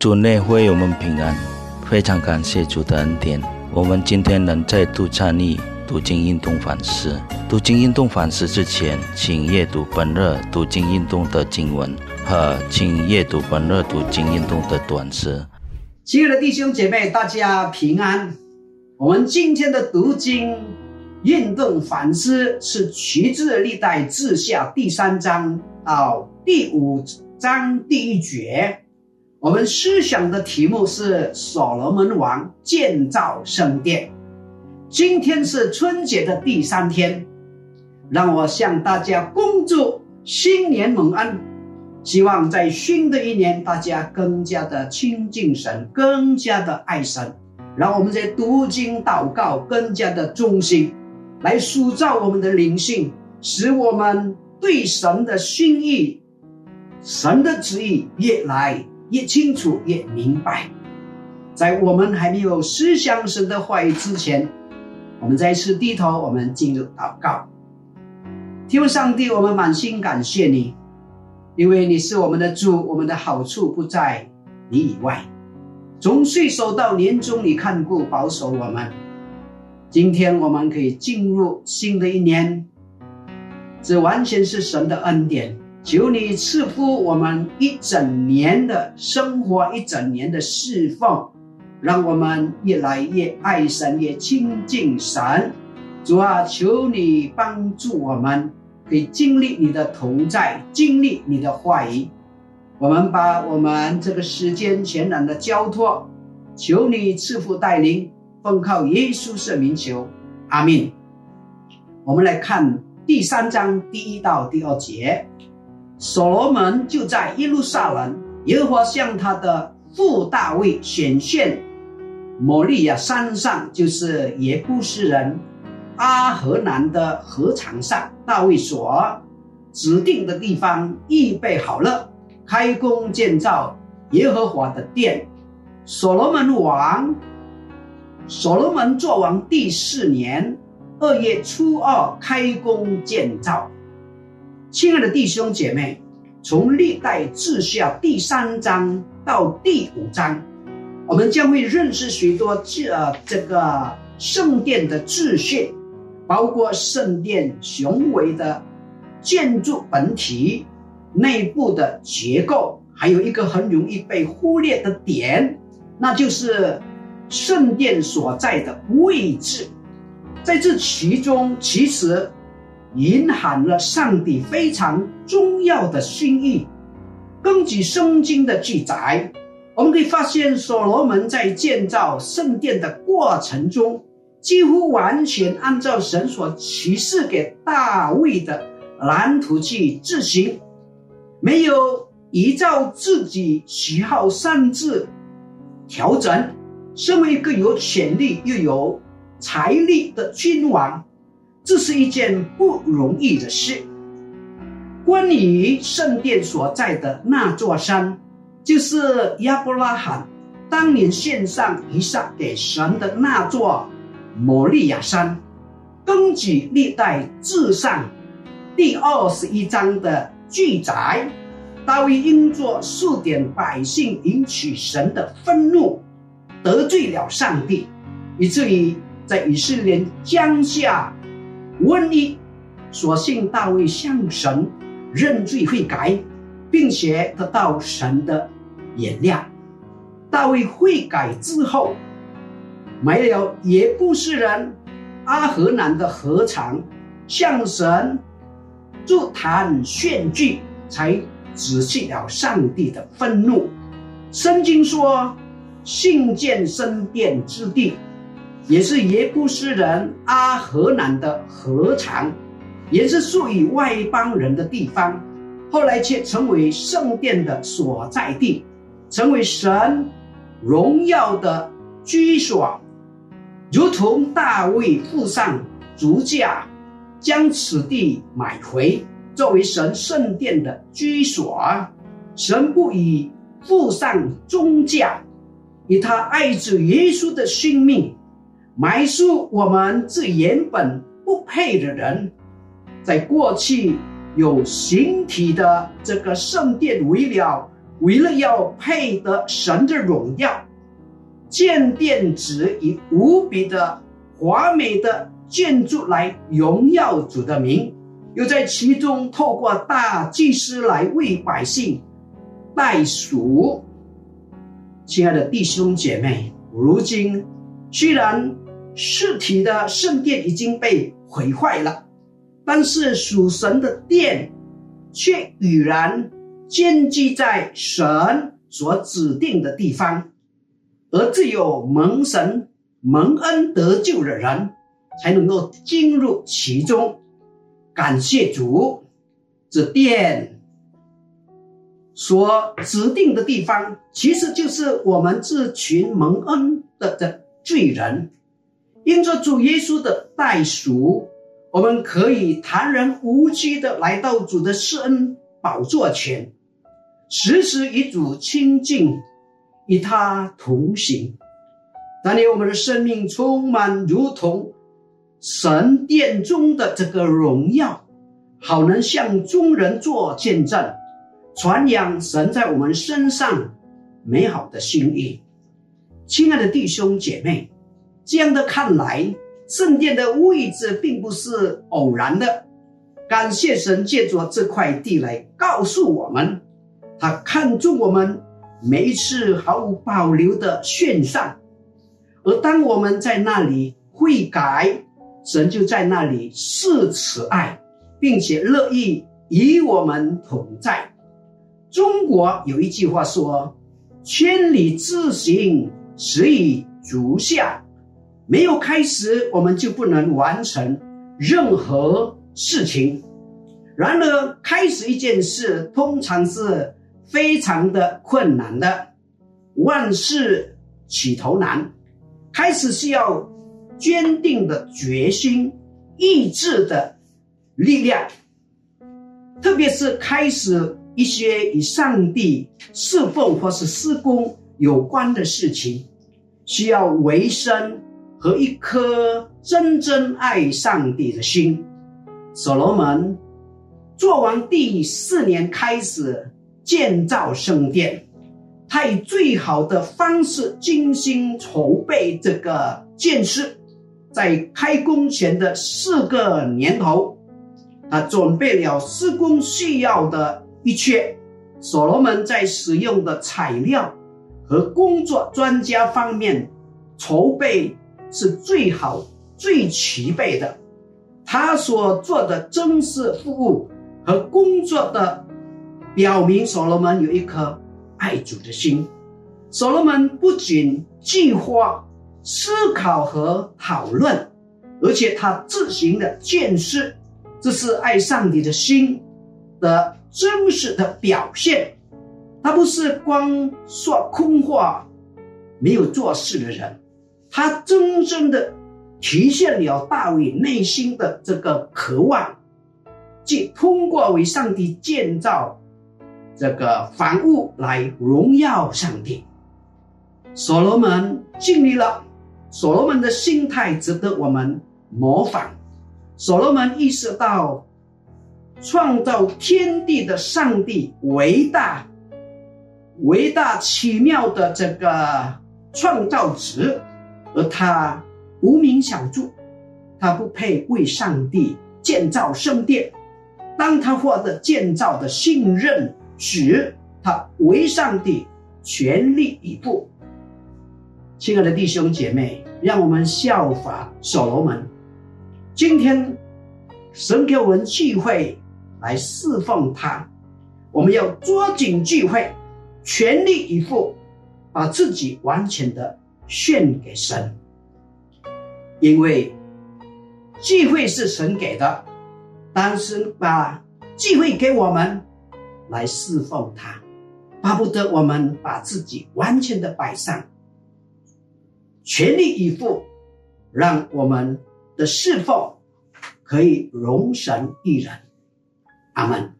主内会我们平安，非常感谢主的恩典。我们今天能再度参与读经运动反思。读经运动反思之前，请阅读本日读经运动的经文和请阅读本日读经运动的短诗。亲爱的弟兄姐妹，大家平安。我们今天的读经运动反思是取自历代志下第三章到第五章第一节。我们思想的题目是所罗门王建造圣殿。今天是春节的第三天，让我向大家恭祝新年蒙恩。希望在新的一年，大家更加的亲近神，更加的爱神。让我们在读经祷告更加的忠心，来塑造我们的灵性，使我们对神的心意、神的旨意越来。越清楚越明白，在我们还没有思想神的话语之前，我们再次低头，我们进入祷告。天父上帝，我们满心感谢你，因为你是我们的主，我们的好处不在你以外。从岁首到年终，你看顾保守我们。今天我们可以进入新的一年，这完全是神的恩典。求你赐福我们一整年的生活，一整年的侍奉，让我们越来越爱神，也亲近神。主啊，求你帮助我们，可以经历你的同在，经历你的话语。我们把我们这个时间全然的交托，求你赐福带领，奉靠耶稣圣名求，阿门。我们来看第三章第一到第二节。所罗门就在耶路撒冷，耶和华向他的父大卫显现，摩利亚山上，就是耶布斯人阿和南的河场上，大卫所指定的地方预备好了，开工建造耶和华的殿。所罗门王，所罗门做王第四年二月初二开工建造。亲爱的弟兄姐妹，从历代志下第三章到第五章，我们将会认识许多这这个圣殿的秩序，包括圣殿雄伟的建筑本体、内部的结构，还有一个很容易被忽略的点，那就是圣殿所在的位置。在这其中，其实。隐含了上帝非常重要的心意。根据圣经的记载，我们可以发现，所罗门在建造圣殿的过程中，几乎完全按照神所启示给大卫的蓝图去执行，没有依照自己喜好擅自调整。身为一个有潜力又有财力的君王。这是一件不容易的事。关于圣殿所在的那座山，就是亚伯拉罕当年献上一撒给神的那座摩利亚山。根据历代志上第二十一章的记载，大卫因作数点百姓引起神的愤怒，得罪了上帝，以至于在以色列江下。瘟疫，所幸大卫向神认罪悔改，并且得到神的原谅。大卫悔改之后，没有耶布斯人阿和南的合场，向神祝坛献祭，才止息了上帝的愤怒。圣经说：“信见圣殿之地。”也是耶布斯人阿荷南的禾场，也是属于外邦人的地方，后来却成为圣殿的所在地，成为神荣耀的居所，如同大卫付上足价，将此地买回，作为神圣殿的居所。神不以付上重价，以他爱子耶稣的性命。埋书我们这原本不配的人，在过去有形体的这个圣殿为了为了要配得神的荣耀，建殿子以无比的华美的建筑来荣耀主的名，又在其中透过大祭司来为百姓代赎。亲爱的弟兄姐妹，如今虽然实体的圣殿已经被毁坏了，但是属神的殿却依然。建基在神所指定的地方，而只有蒙神蒙恩得救的人，才能够进入其中。感谢主，这殿所指定的地方，其实就是我们这群蒙恩的的罪人。因着主耶稣的代赎，我们可以坦然无惧的来到主的施恩宝座前。时时与主亲近，与他同行，当你我们的生命充满如同神殿中的这个荣耀，好能向众人做见证，传扬神在我们身上美好的心意。亲爱的弟兄姐妹，这样的看来，圣殿的位置并不是偶然的。感谢神借着这块地来告诉我们。他看中我们每一次毫无保留的献上，而当我们在那里悔改，神就在那里施慈爱，并且乐意与我们同在。中国有一句话说：“千里之行，始于足下。”没有开始，我们就不能完成任何事情。然而，开始一件事，通常是。非常的困难的，万事起头难，开始需要坚定的决心、意志的力量，特别是开始一些与上帝侍奉或是施工有关的事情，需要维生和一颗真正爱上帝的心。所罗门做完第四年开始。建造圣殿，他以最好的方式精心筹备这个建设，在开工前的四个年头，他准备了施工需要的一切。所罗门在使用的材料和工作专家方面筹备是最好、最齐备的。他所做的真实服务和工作的。表明所罗门有一颗爱主的心。所罗门不仅计划、思考和讨论，而且他自行的建设，这是爱上帝的心的真实的表现。他不是光说空话、没有做事的人，他真正的体现了大卫内心的这个渴望，即通过为上帝建造。这个房屋来荣耀上帝。所罗门尽力了，所罗门的心态值得我们模仿。所罗门意识到创造天地的上帝伟大、伟大奇妙的这个创造者，而他无名小卒，他不配为上帝建造圣殿。当他获得建造的信任。时他为上帝全力以赴。亲爱的弟兄姐妹，让我们效法所罗门。今天神给我们聚会来侍奉他，我们要捉紧聚会，全力以赴，把自己完全的献给神。因为机会是神给的，但是把机会给我们。来侍奉他，巴不得我们把自己完全的摆上，全力以赴，让我们的侍奉可以容神一人。阿门。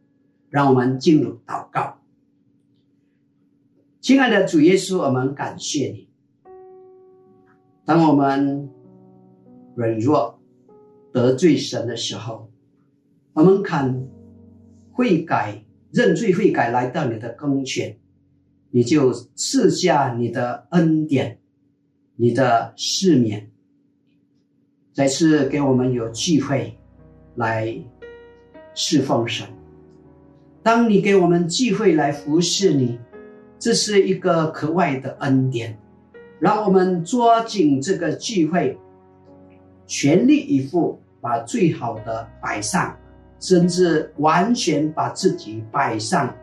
让我们进入祷告。亲爱的主耶稣，我们感谢你。当我们软弱得罪神的时候，我们肯悔改。认罪悔改来到你的跟前，你就赐下你的恩典，你的赦免，再次给我们有机会来侍奉神。当你给我们机会来服侍你，这是一个格外的恩典，让我们抓紧这个机会，全力以赴，把最好的摆上，甚至完全把自己摆上。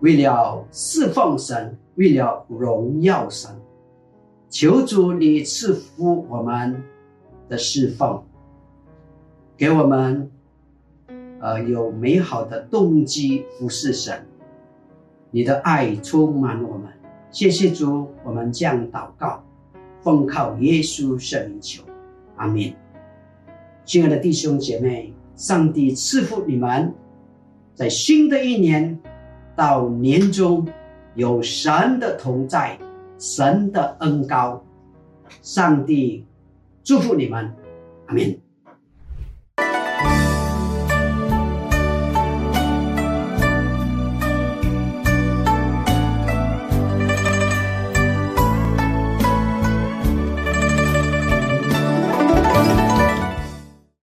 为了侍奉神，为了荣耀神，求主你赐福我们的侍奉，给我们呃有美好的动机服侍神。你的爱充满我们，谢谢主，我们这样祷告，奉靠耶稣圣名求，阿门。亲爱的弟兄姐妹，上帝赐福你们，在新的一年。到年终，有神的同在，神的恩高，上帝祝福你们，阿门。